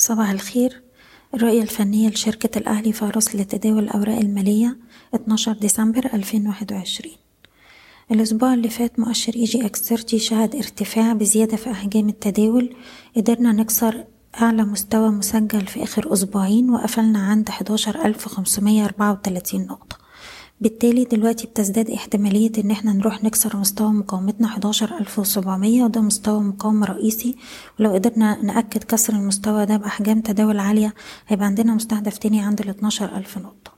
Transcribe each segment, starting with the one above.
صباح الخير. الرؤية الفنية لشركة الأهلي فارس لتداول الأوراق المالية 12 ديسمبر 2021 الأسبوع اللي فات مؤشر EGX 30 شهد ارتفاع بزيادة في أحجام التداول. قدرنا نكسر أعلى مستوى مسجل في آخر أسبوعين وقفلنا عند 11534 نقطة. بالتالي دلوقتي بتزداد احتمالية إن إحنا نروح نكسر مستوى مقاومتنا حداشر ألف وسبعمية وده مستوى مقاومة رئيسي. ولو قدرنا نأكد كسر المستوى ده بأحجام تداول عالية هيبقى عندنا مستهدف تاني عند الاتناشر ألف نقطة.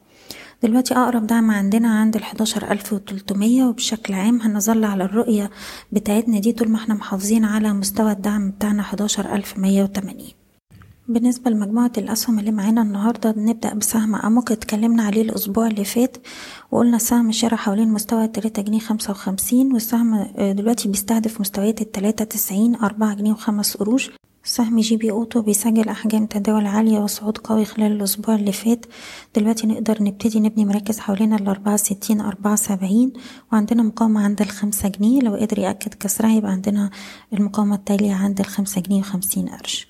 دلوقتي أقرب دعم عندنا عند الحداشر ألف وتلتمية وبشكل عام هنظل على الرؤية بتاعتنا دي طول ما إحنا محافظين على مستوى الدعم بتاعنا حداشر ألف مية وتمانين. بالنسبة لمجموعة الأسهم اللي معانا النهاردة نبدأ بسهم أموك. اتكلمنا عليه الأسبوع اللي فات وقلنا سهم شراء حوالين مستوى التلاتة جنيه خمسة وخمسين والسهم دلوقتي بيستهدف مستويات التلاتة تسعين أربعة جنيه وخمس قروش. سهم GB Auto بيسجل أحجام تداول عالية وصعود قوي خلال الأسبوع اللي فات. دلوقتي نقدر نبتدي نبني مراكز حوالين ستين أربعة سبعين وعندنا مقاومة عند الخمسة جنيه. لو قدر يأكد كسرها يبقى عندنا المقاومة التالية عند الخمسة جنيه وخمسين قرش.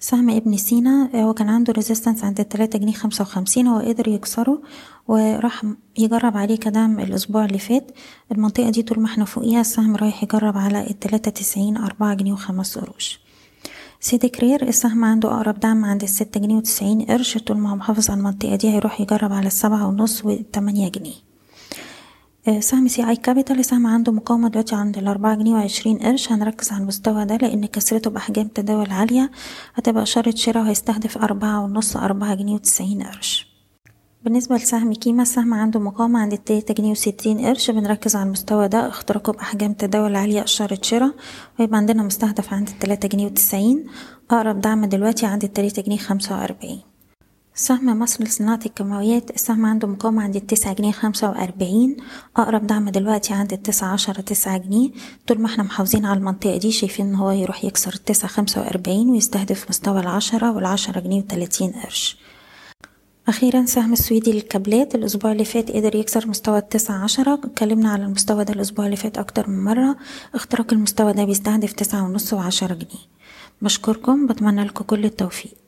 سهم ابن سينا هو كان عنده resistance عند التلاتة جنيه خمسة وخمسين هو قدر يكسره وراح يجرب عليه كدعم الأسبوع اللي فات. المنطقة دي طول ما إحنا فوقيها السهم رايح يجرب على التلاتة تسعين أربعة جنيه وخمس قروش. سيدي كرير السهم عنده أقرب دعم عند الستة جنيه وتسعين قرش طول ما هو محافظ على المنطقة دي هيروح يجرب على السبعة ونص والتمانية جنيه. سهم CI Capital سهم عنده مقاومة دلوقتي عند الأربعة جنيه وعشرين قرش. هنركز على المستوى ده لأن كسرته بأحجام تداول عالية. هتبقى إشارة شراء وهيستهدف أربعة ونص أربعة جنيه وتسعين قرش. بالنسبة لسهم كيما السهم عنده مقاومة عند التلاتة جنيه وستين قرش. بنركز على المستوى ده اختراقه بأحجام تداول عالية إشارة شراء. ويبقى عندنا مستهدف عند التلاتة جنيه وتسعين. أقرب دعم دلوقتي عند التلاتة جنيه خمسة وأربعين. سهم مصر لصناعة الكيماويات السهم عنده مقاومة عند التسعة جنيه خمسة وأربعين أقرب دعم دلوقتي عند التسعة عشرة تسعة جنيه. طول ما إحنا محافظين على المنطقة دي شايفين إن هو يروح يكسر التسعة خمسة وأربعين ويستهدف مستوى العشرة والعشرة جنيه وتلاتين قرش. أخيرا سهم السويدي للكابلات الأسبوع اللي فات قدر يكسر مستوى التسعة عشرة. اتكلمنا على المستوى ده الأسبوع اللي فات أكتر من مرة. اختراق المستوى ده بيستهدف تسعة ونص وعشرة جنيه. بشكركم بتمنى لكم كل التوفيق.